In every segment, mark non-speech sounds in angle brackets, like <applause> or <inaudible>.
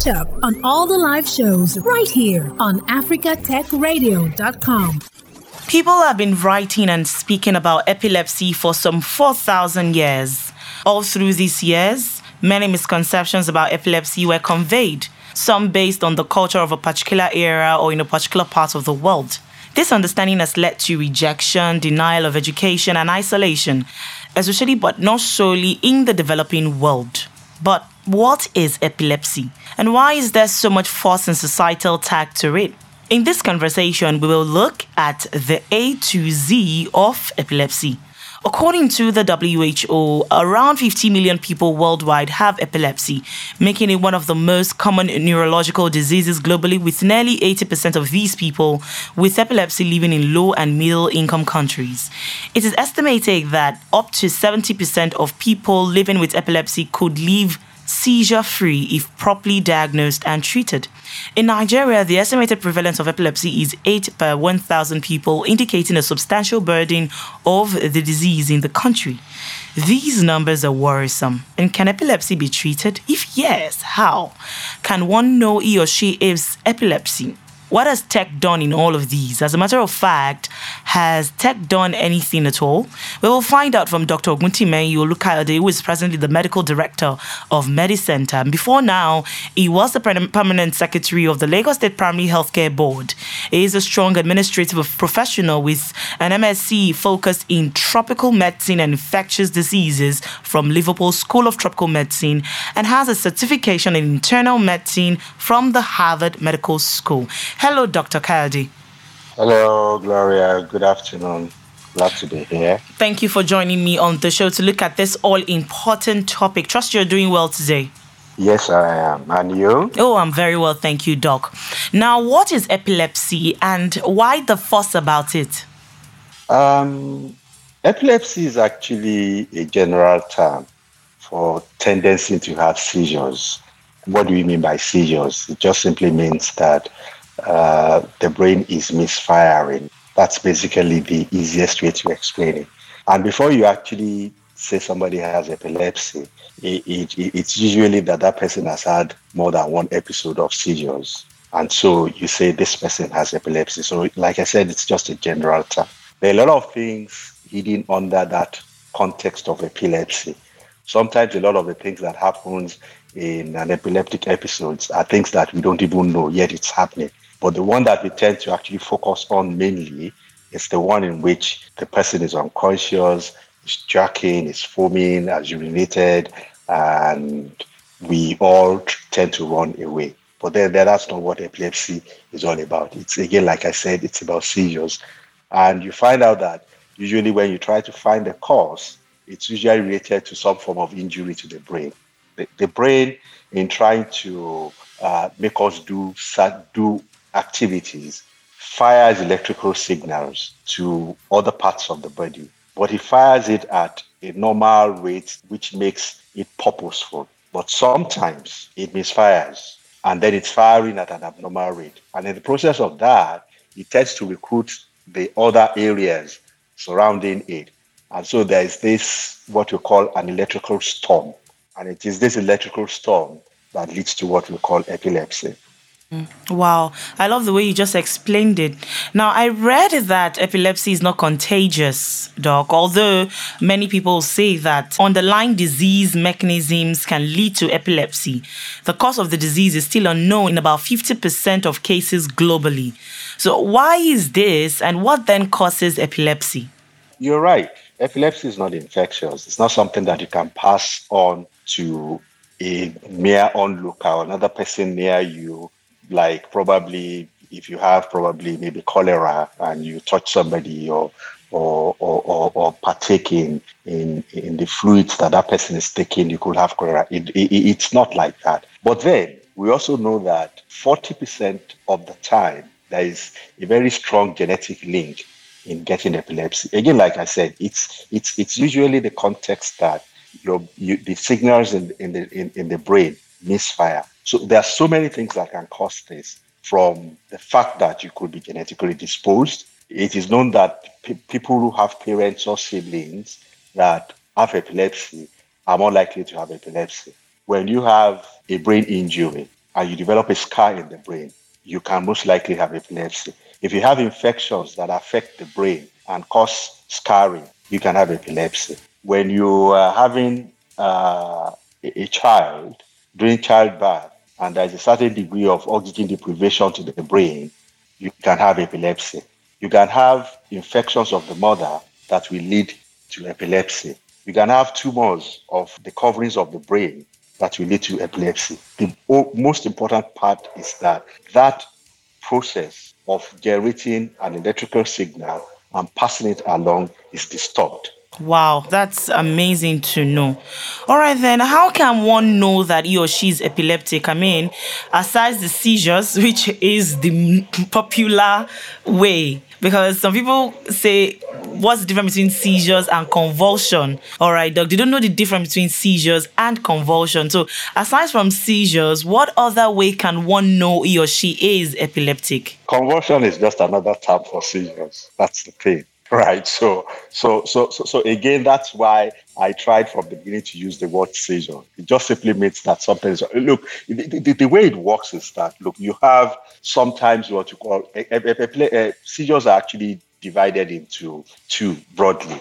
Catch up on all the live shows right here on africatechradio.com. People have been writing and speaking about epilepsy for some 4,000 years. All through these years, many misconceptions about epilepsy were conveyed, some based on the culture of a particular era or in a particular part of the world. This understanding has led to rejection, denial of education, and isolation, especially but not solely in the developing world. But what is epilepsy? And why is there so much force and societal tag to it? In this conversation, we will look at the A to Z of epilepsy. According to the WHO, around 50 million people worldwide have epilepsy, making it one of the most common neurological diseases globally, with nearly 80% of these people with epilepsy living in low and middle income countries. It is estimated that up to 70% of people living with epilepsy could live seizure free if properly diagnosed and treated. In Nigeria, the estimated prevalence of epilepsy is 8 per 1,000 people, indicating a substantial burden of the disease in the country. These numbers are worrisome. And can epilepsy be treated? If yes, how? Can one know he or she is epilepsy? What has tech done in all of these? As a matter of fact, has tech done anything at all? We will find out from Dr. Oguntimehin Olukayode, who is presently the medical director of Medicentre. Before now, he was the permanent secretary of the Lagos State Primary Healthcare Board. He is a strong administrative professional with an MSc focused in tropical medicine and infectious diseases from Liverpool School of Tropical Medicine and has a certification in internal medicine from the Harvard Medical School. Hello, Dr. Kayode. Hello, Gloria. Good afternoon. Glad to be here. Thank you for joining me on the show to look at this all important topic. Trust you're doing well today. Yes, I am. And you? Oh, I'm very well, thank you, Doc. Now, what is epilepsy and why the fuss about it? Um, epilepsy is actually a general term for tendency to have seizures. What do we mean by seizures? It just simply means that uh, the brain is misfiring. That's basically the easiest way to explain it. And before you actually say somebody has epilepsy, it, it, it's usually that that person has had more than one episode of seizures. And so you say this person has epilepsy. So, like I said, it's just a general term. There are a lot of things hidden under that context of epilepsy. Sometimes a lot of the things that happens in an epileptic episodes are things that we don't even know yet it's happening. But the one that we tend to actually focus on mainly is the one in which the person is unconscious, is jerking, is foaming, has urinated, and we all tend to run away. But then that's not what epilepsy is all about. It's again, like I said, it's about seizures. And you find out that usually when you try to find the cause, it's usually related to some form of injury to the brain. The, the brain, in trying to uh, make us do do activities fires electrical signals to other parts of the body, but it fires it at a normal rate, which makes it purposeful. But sometimes it misfires and then it's firing at an abnormal rate. And in the process of that, it tends to recruit the other areas surrounding it. And so there is this, what we call an electrical storm. And it is this electrical storm that leads to what we call epilepsy. Wow, I love the way you just explained it. Now, I read that epilepsy is not contagious, Doc, although many people say that underlying disease mechanisms can lead to epilepsy. The cause of the disease is still unknown in about 50% of cases globally. So, why is this, and what then causes epilepsy? You're right. Epilepsy is not infectious, it's not something that you can pass on to a mere onlooker or another person near you like probably if you have probably maybe cholera and you touch somebody or or or, or, partake in, in in the fluids that that person is taking, you could have cholera. It, it, it's not like that. But then we also know that 40% of the time there is a very strong genetic link in getting epilepsy. Again, like I said, it's it's it's usually the context that your you, the signals in, in the in, in the brain misfire. So there are so many things that can cause this from the fact that you could be genetically disposed. It is known that pe- people who have parents or siblings that have epilepsy are more likely to have epilepsy. When you have a brain injury, and you develop a scar in the brain, you can most likely have epilepsy. If you have infections that affect the brain and cause scarring, you can have epilepsy. When you are having uh, a child during childbirth and there's a certain degree of oxygen deprivation to the brain, you can have epilepsy. You can have infections of the mother that will lead to epilepsy. You can have tumors of the coverings of the brain that will lead to epilepsy. The most important part is that that process of generating an electrical signal and passing it along is disturbed. Wow, that's amazing to know. All right, then, how can one know that he or she is epileptic? I mean, aside the seizures, <laughs> which is the popular way, because some people say, what's the difference between seizures and convulsion? All right, Doc, they don't know the difference between seizures and convulsion. So, aside from seizures, what other way can one know he or she is epileptic? Convulsion is just another term for seizures. That's the thing. Right? So, so, so, so, so again, that's why I tried from the beginning to use the word seizure. It just simply means that something is. Look, the, the, the way it works is that look, you have sometimes what you call seizures are actually divided into two broadly.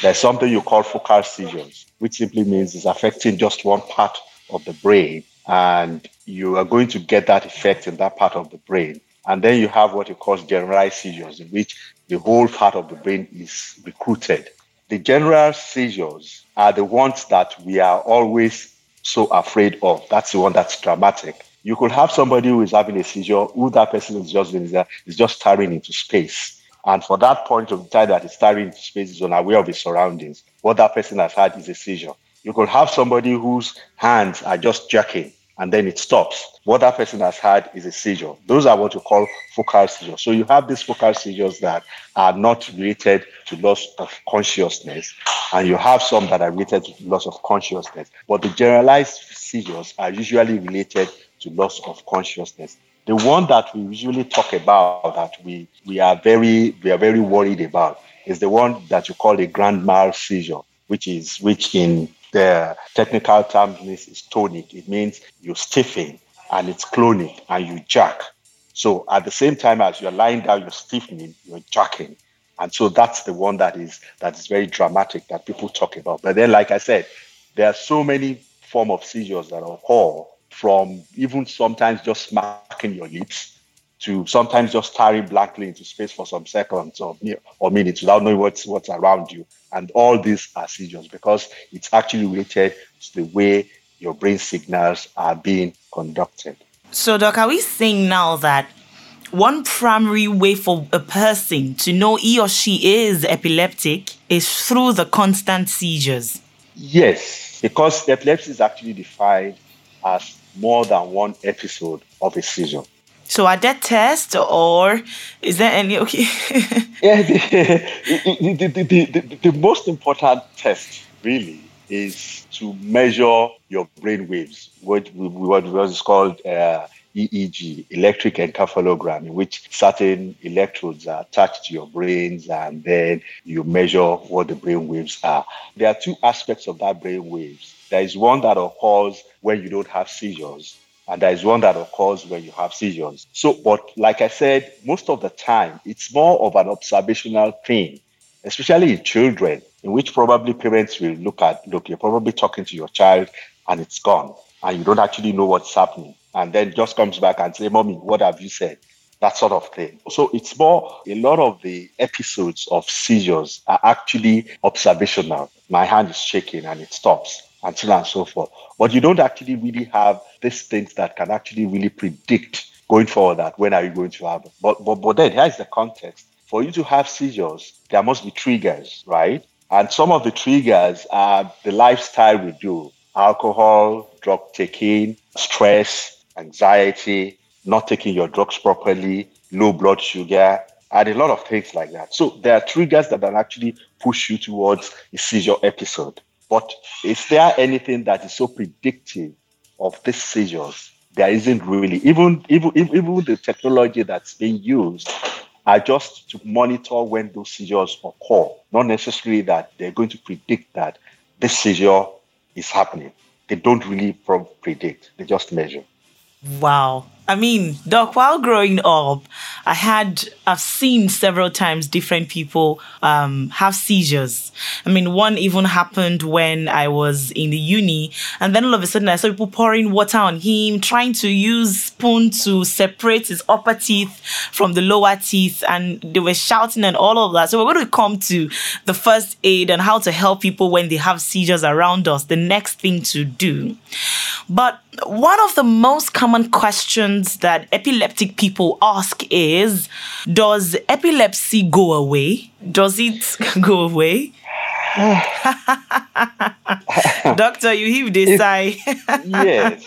There's something you call focal seizures, which simply means it's affecting just one part of the brain, and you are going to get that effect in that part of the brain. And then you have what you call generalized seizures, in which the whole part of the brain is recruited. The general seizures are the ones that we are always so afraid of. That's the one that's dramatic. You could have somebody who is having a seizure, who that person is just is just staring into space. And for that point of time that is staring into space is unaware of his surroundings. What that person has had is a seizure. You could have somebody whose hands are just jerking and then it stops. What that person has had is a seizure. Those are what you call focal seizures. So you have these focal seizures that are not related to loss of consciousness, and you have some that are related to loss of consciousness. But the generalized seizures are usually related to loss of consciousness. The one that we usually talk about that we, we are very we are very worried about is the one that you call a grand mal seizure, which is which in the technical term is tonic. It means you stiffen and it's clonic and you jack. So at the same time as you're lying down, you're stiffening, you're jacking. And so that's the one that is that is very dramatic that people talk about. But then, like I said, there are so many form of seizures that occur from even sometimes just smacking your lips to sometimes just staring blankly into space for some seconds or, or minutes without knowing what's, what's around you. And all these are seizures because it's actually related to the way your brain signals are being conducted. So, Doc, are we saying now that one primary way for a person to know he or she is epileptic is through the constant seizures? Yes, because epilepsy is actually defined as more than one episode of a seizure. So are there tests or is there any okay? <laughs> yeah, the, the, the, the, the most important test really is to measure your brain waves, what, what was called uh, EEG, electroencephalogram, in which certain electrodes are attached to your brains and then you measure what the brain waves are. There are two aspects of that brain waves. There is one that occurs when you don't have seizures, and there is one that occurs when you have seizures. So, but like I said, most of the time, it's more of an observational thing, especially in children, in which probably parents will look at, look, you're probably talking to your child and it's gone, and you don't actually know what's happening. And then just comes back and say, Mommy, what have you said? That sort of thing. So it's more, a lot of the episodes of seizures are actually observational. My hand is shaking and it stops and so on and so forth. But you don't actually really have these things that can actually really predict going forward that when are you going to have it. But, but, but then here's the context. For you to have seizures, there must be triggers, right? And some of the triggers are the lifestyle we do alcohol, drug taking, stress, anxiety, not taking your drugs properly, low blood sugar, and a lot of things like that. So there are triggers that can actually push you towards a seizure episode. But is there anything that is so predictive of these seizures? There isn't really. Even, even, even the technology that's being used are just to monitor when those seizures occur, not necessarily that they're going to predict that this seizure is happening. They don't really predict, they just measure. Wow. I mean, Doc, while growing up, I had, I've seen several times different people um, have seizures. I mean, one even happened when I was in the uni, and then all of a sudden I saw people pouring water on him, trying to use spoon to separate his upper teeth from the lower teeth, and they were shouting and all of that. So we're going to come to the first aid and how to help people when they have seizures around us, the next thing to do. But one of the most common questions that epileptic people ask is Does epilepsy go away? Does it <laughs> go away? <laughs> Doctor, you heave this sigh. <laughs> yes,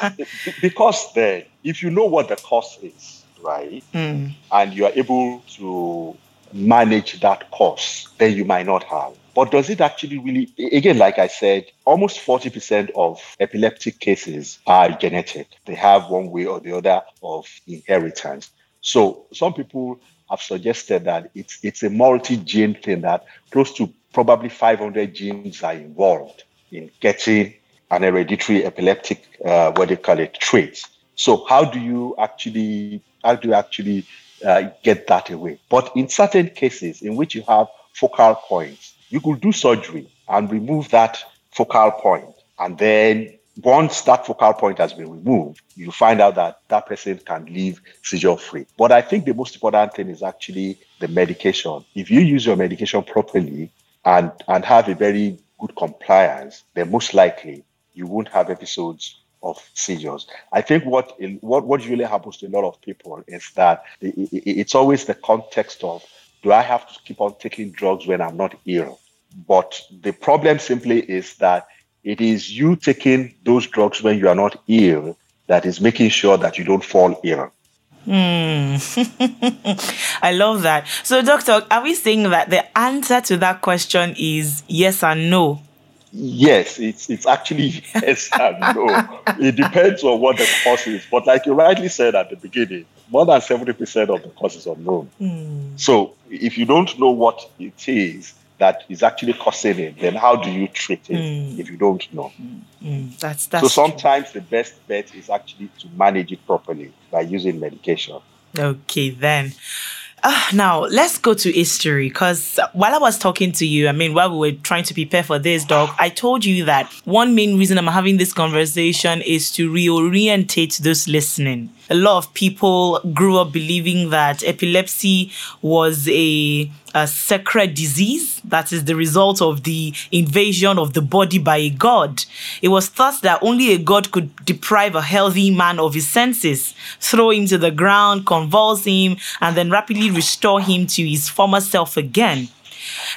because then, if you know what the cause is, right, mm. and you are able to manage that cause, then you might not have. But does it actually really, again, like I said, almost 40% of epileptic cases are genetic. They have one way or the other of inheritance. So some people have suggested that it's, it's a multi gene thing that close to probably 500 genes are involved in getting an hereditary epileptic, uh, what they call it, trait. So how do you actually, how do you actually uh, get that away? But in certain cases in which you have focal points, you could do surgery and remove that focal point. And then once that focal point has been removed, you find out that that person can live seizure free. But I think the most important thing is actually the medication. If you use your medication properly and, and have a very good compliance, then most likely you won't have episodes of seizures. I think what what what usually happens to a lot of people is that it's always the context of do I have to keep on taking drugs when I'm not ill? But the problem simply is that it is you taking those drugs when you are not ill that is making sure that you don't fall ill. Hmm. <laughs> I love that. So, doctor, are we saying that the answer to that question is yes and no? Yes, it's it's actually <laughs> yes and no. It depends on what the cause is. But like you rightly said at the beginning, more than 70% of the cause is unknown. Mm. So if you don't know what it is that is actually causing it, then how do you treat it mm. if you don't know? Mm. That's, that's so sometimes true. the best bet is actually to manage it properly by using medication. Okay, then. Uh, now let's go to history because while I was talking to you, I mean, while we were trying to prepare for this, dog, I told you that one main reason I'm having this conversation is to reorientate those listening. A lot of people grew up believing that epilepsy was a, a sacred disease that is the result of the invasion of the body by a god. It was thought that only a god could deprive a healthy man of his senses, throw him to the ground, convulse him, and then rapidly restore him to his former self again.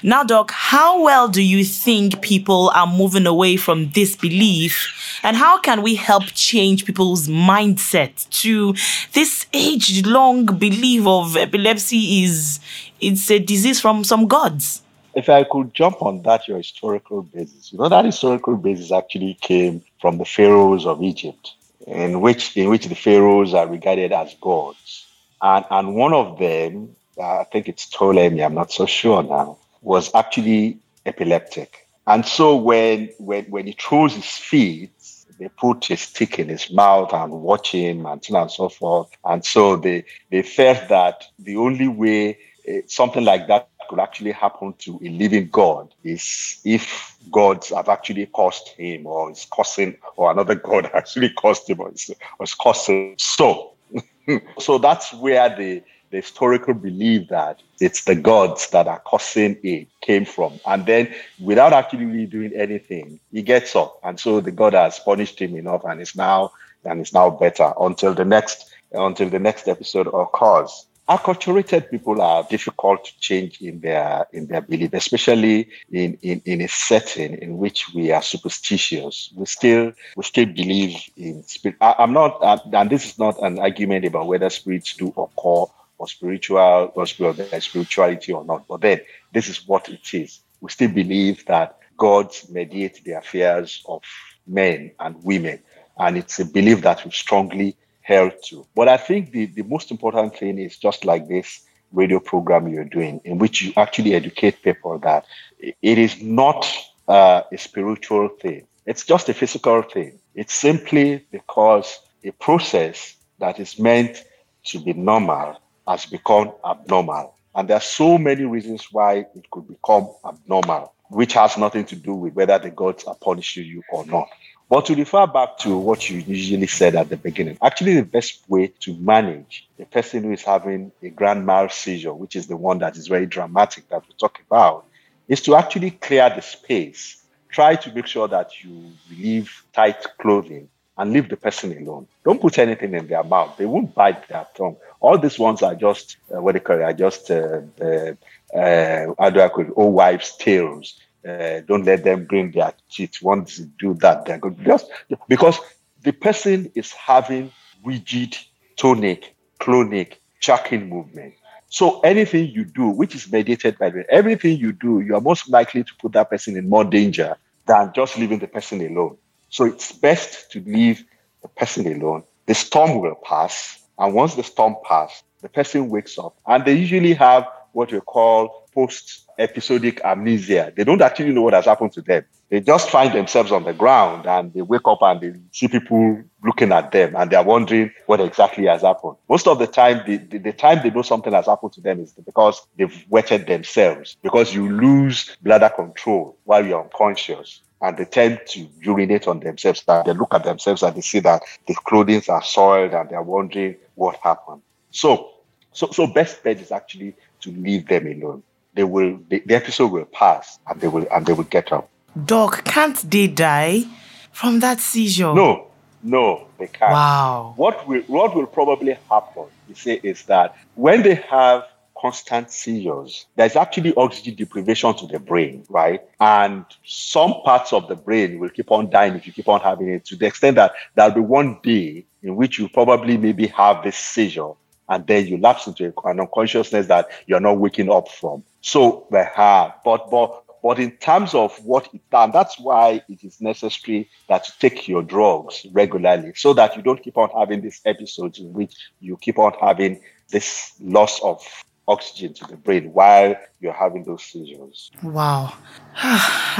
Now, Doc, how well do you think people are moving away from this belief? And how can we help change people's mindset to this age long belief of epilepsy is it's a disease from some gods? If I could jump on that, your historical basis, you know, that historical basis actually came from the pharaohs of Egypt, in which in which the pharaohs are regarded as gods. And and one of them I think it's Ptolemy, I'm not so sure now, was actually epileptic. And so when when when he throws his feet, they put a stick in his mouth and watch him and so on and so forth. And so they they felt that the only way Eh, something like that could actually happen to a living God is if gods have actually caused him or is causing or another <laughs> God actually caused him or is, or is causing so. <laughs> so that's where the the historical belief that it's the gods that are causing it came from. And then without actually really doing anything, he gets up. And so the God has punished him enough and it's now and it's now better until the next until the next episode occurs. Acculturated people are difficult to change in their in their belief, especially in, in, in a setting in which we are superstitious. We still we still believe in spirit. I, am not, and this is not an argument about whether spirits do occur or spiritual or spirituality or not. But then this is what it is. We still believe that God mediates the affairs of men and women. And it's a belief that we strongly held to. But I think the, the most important thing is just like this radio program you're doing, in which you actually educate people that it is not uh, a spiritual thing. It's just a physical thing. It's simply because a process that is meant to be normal has become abnormal. And there are so many reasons why it could become abnormal, which has nothing to do with whether the gods are punishing you or not. But to refer back to what you usually said at the beginning, actually, the best way to manage a person who is having a grand mal seizure, which is the one that is very dramatic that we talk about, is to actually clear the space. Try to make sure that you leave tight clothing and leave the person alone. Don't put anything in their mouth. They won't bite their tongue. All these ones are just, uh, what they call it, are just, uh, uh, uh, how do I call it, old wives' tales uh, don't let them bring their teeth. Once to do that, they're good. Just because the person is having rigid tonic, clonic, chucking movement. So anything you do, which is mediated by the everything you do, you are most likely to put that person in more danger than just leaving the person alone. So it's best to leave the person alone. The storm will pass, and once the storm passes, the person wakes up, and they usually have what we call post episodic amnesia. They don't actually know what has happened to them. They just find themselves on the ground and they wake up and they see people looking at them and they're wondering what exactly has happened. Most of the time, the, the, the, time they know something has happened to them is because they've wetted themselves, because you lose bladder control while you're unconscious. And they tend to urinate on themselves. And they look at themselves and they see that the clothing are soiled and they're wondering what happened. So, so, so best bet is actually to leave them alone they will the, the episode will pass and they will and they will get up. Doc, can't they die from that seizure? No, no, they can't. Wow. What will what will probably happen, you say, is that when they have constant seizures, there's actually oxygen deprivation to the brain, right? And some parts of the brain will keep on dying if you keep on having it to the extent that there'll be one day in which you probably maybe have this seizure and then you lapse into an unconsciousness that you're not waking up from. So but but but in terms of what it done, that's why it is necessary that you take your drugs regularly so that you don't keep on having these episodes in which you keep on having this loss of oxygen to the brain while you're having those seizures. Wow. <sighs> I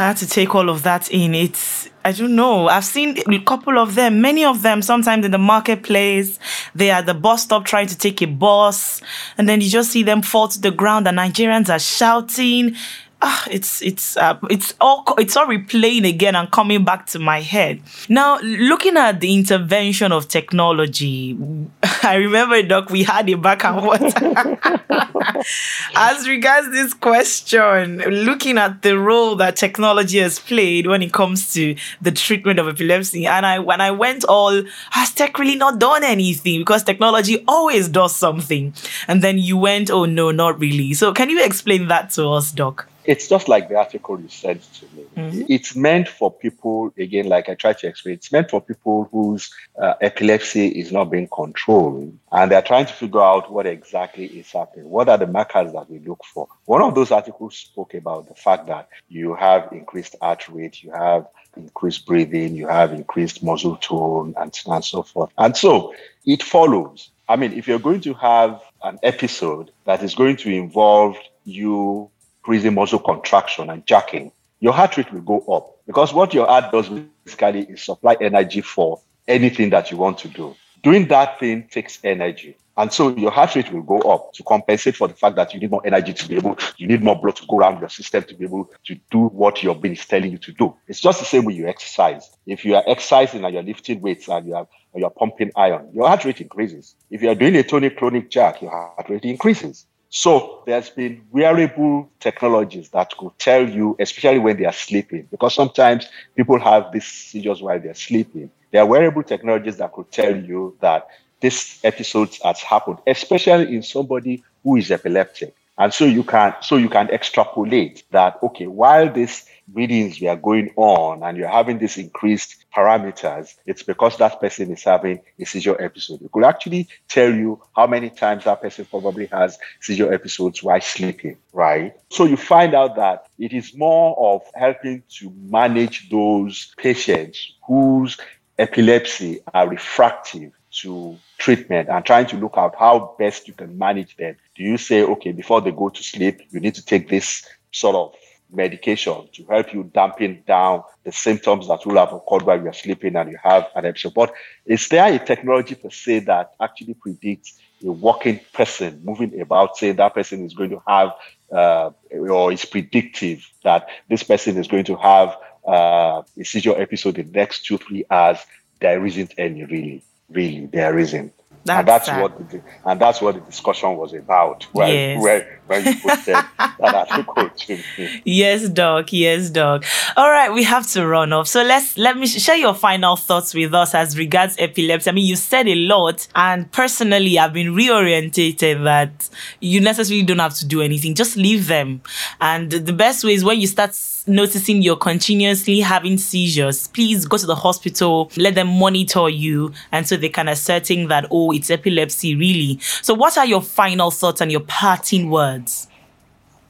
had to take all of that in. It's, I don't know. I've seen a couple of them, many of them, sometimes in the marketplace. They are the bus stop trying to take a bus, and then you just see them fall to the ground, and Nigerians are shouting ah, it's it's uh, it's all it's all replaying again and coming back to my head. Now, looking at the intervention of technology, <laughs> I remember, Doc, we had a back and forth. <laughs> As regards this question, looking at the role that technology has played when it comes to the treatment of epilepsy, and I when I went all, has tech really not done anything? Because technology always does something, and then you went, oh no, not really. So, can you explain that to us, Doc? It's just like the article you sent to me. Mm-hmm. It's meant for people, again, like I tried to explain, it's meant for people whose uh, epilepsy is not being controlled and they're trying to figure out what exactly is happening. What are the markers that we look for? One of those articles spoke about the fact that you have increased heart rate, you have increased breathing, you have increased muscle tone, and, so on and so forth. And so it follows. I mean, if you're going to have an episode that is going to involve you increasing muscle contraction and jacking, your heart rate will go up because what your heart does basically is supply energy for anything that you want to do. Doing that thing takes energy. And so your heart rate will go up to compensate for the fact that you need more energy to be able, you need more blood to go around your system to be able to do what your brain is telling you to do. It's just the same way you exercise. If you are exercising and you're lifting weights and you are you're pumping iron, your heart rate increases. If you are doing a tonic clonic jack, your heart rate increases. So there's been wearable technologies that could tell you, especially when they are sleeping, because sometimes people have these seizures while they're sleeping. There are wearable technologies that could tell you that this episode has happened, especially in somebody who is epileptic. And so you can so you can extrapolate that okay, while this readings we are going on and you're having these increased parameters, it's because that person is having a seizure episode. It could actually tell you how many times that person probably has seizure episodes while sleeping, right? So you find out that it is more of helping to manage those patients whose epilepsy are refractive to treatment and trying to look out how best you can manage them. Do you say, okay, before they go to sleep, you need to take this sort of medication to help you dampen down the symptoms that will have occurred while you're sleeping and you have an episode. But is there a technology per se that actually predicts a walking person moving about, saying that person is going to have, uh, or is predictive that this person is going to have uh, a seizure episode in the next two, three hours? There isn't any, really. Really, there isn't. That's and that's sad. what the, and that's what the discussion was about when, yes. You posted that to me. Yes, Doc. Yes, Doc. All right, we have to run off. So let's let me share your final thoughts with us as regards epilepsy. I mean, you said a lot, and personally, I've been reorientated that you necessarily don't have to do anything. Just leave them. And the best way is when you start noticing you're continuously having seizures, please go to the hospital, let them monitor you, and so they can ascertain that, oh, it's epilepsy, really. So, what are your final thoughts and your parting words?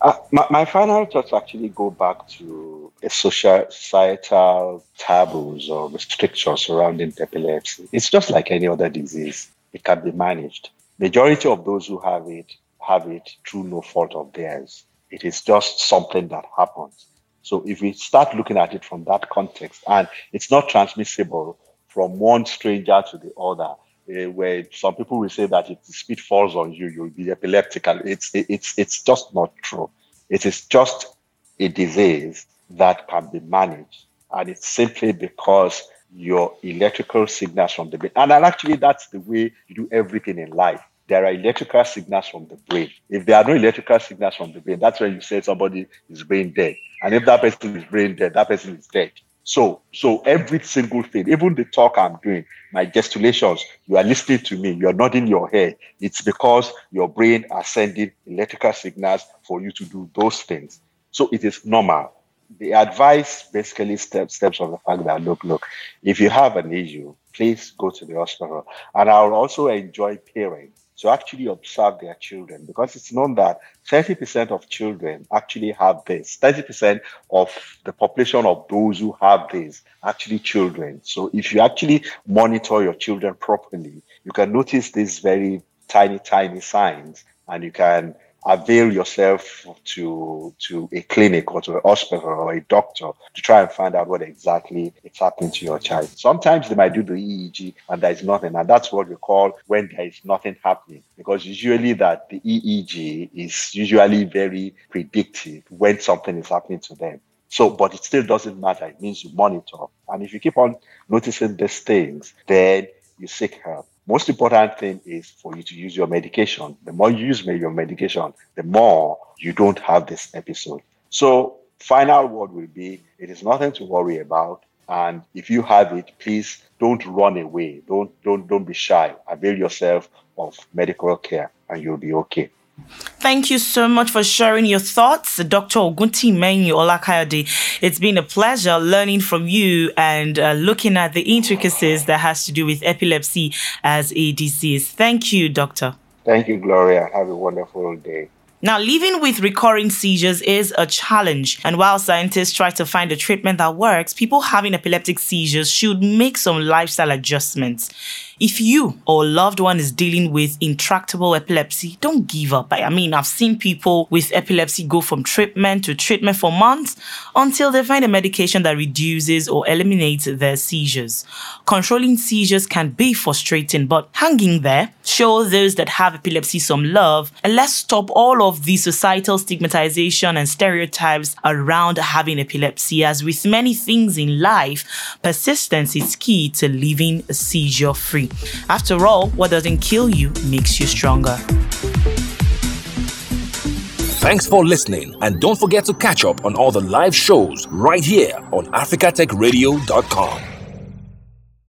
Uh, my, my final thoughts actually go back to the social, societal taboos or restrictions surrounding epilepsy. It's just like any other disease, it can be managed. Majority of those who have it have it through no fault of theirs. It is just something that happens. So if we start looking at it from that context, and it's not transmissible from one stranger to the other, uh, where some people will say that if the speed falls on you, you'll be epileptic, and it's it's it's just not true. It is just a disease that can be managed, and it's simply because your electrical signals from the brain, and actually that's the way you do everything in life there are electrical signals from the brain. If there are no electrical signals from the brain, that's when you say somebody is brain dead. And if that person is brain dead, that person is dead. So, so every single thing, even the talk I'm doing, my gesticulations, you are listening to me, you're nodding your head. It's because your brain are sending electrical signals for you to do those things. So it is normal. The advice basically steps steps on the fact that look, look, if you have an issue, please go to the hospital. And I will also enjoy parents to actually observe their children because it's known that 30% of children actually have this. 30% of the population of those who have this actually children. So if you actually monitor your children properly, you can notice these very tiny, tiny signs and you can avail yourself to to a clinic or to a hospital or a doctor to try and find out what exactly is happening to your child. Sometimes they might do the EEG and there is nothing, and that's what we call when there is nothing happening. Because usually that the EEG is usually very predictive when something is happening to them. So, but it still doesn't matter. It means you monitor. And if you keep on noticing these things, then you seek help most important thing is for you to use your medication. The more you use your medication, the more you don't have this episode. So, final word will be it is nothing to worry about. And if you have it, please don't run away. Don't don't don't be shy. Avail yourself of medical care and you'll be okay. Thank you so much for sharing your thoughts, Dr. Oguntimehin Olukayode. It's been a pleasure learning from you and uh, looking at the intricacies that has to do with epilepsy as a disease. Thank you, Doctor. Thank you, Gloria. Have a wonderful day. Now, living with recurring seizures is a challenge, and while scientists try to find a treatment that works, people having epileptic seizures should make some lifestyle adjustments. If you or a loved one is dealing with intractable epilepsy, don't give up. I mean, I've seen people with epilepsy go from treatment to treatment for months until they find a medication that reduces or eliminates their seizures. Controlling seizures can be frustrating, but hanging there, show those that have epilepsy some love, and let's stop all of the societal stigmatization and stereotypes around having epilepsy. As with many things in life, persistence is key to living seizure free. After all, what doesn't kill you makes you stronger. Thanks for listening, and don't forget to catch up on all the live shows right here on africatechradio.com.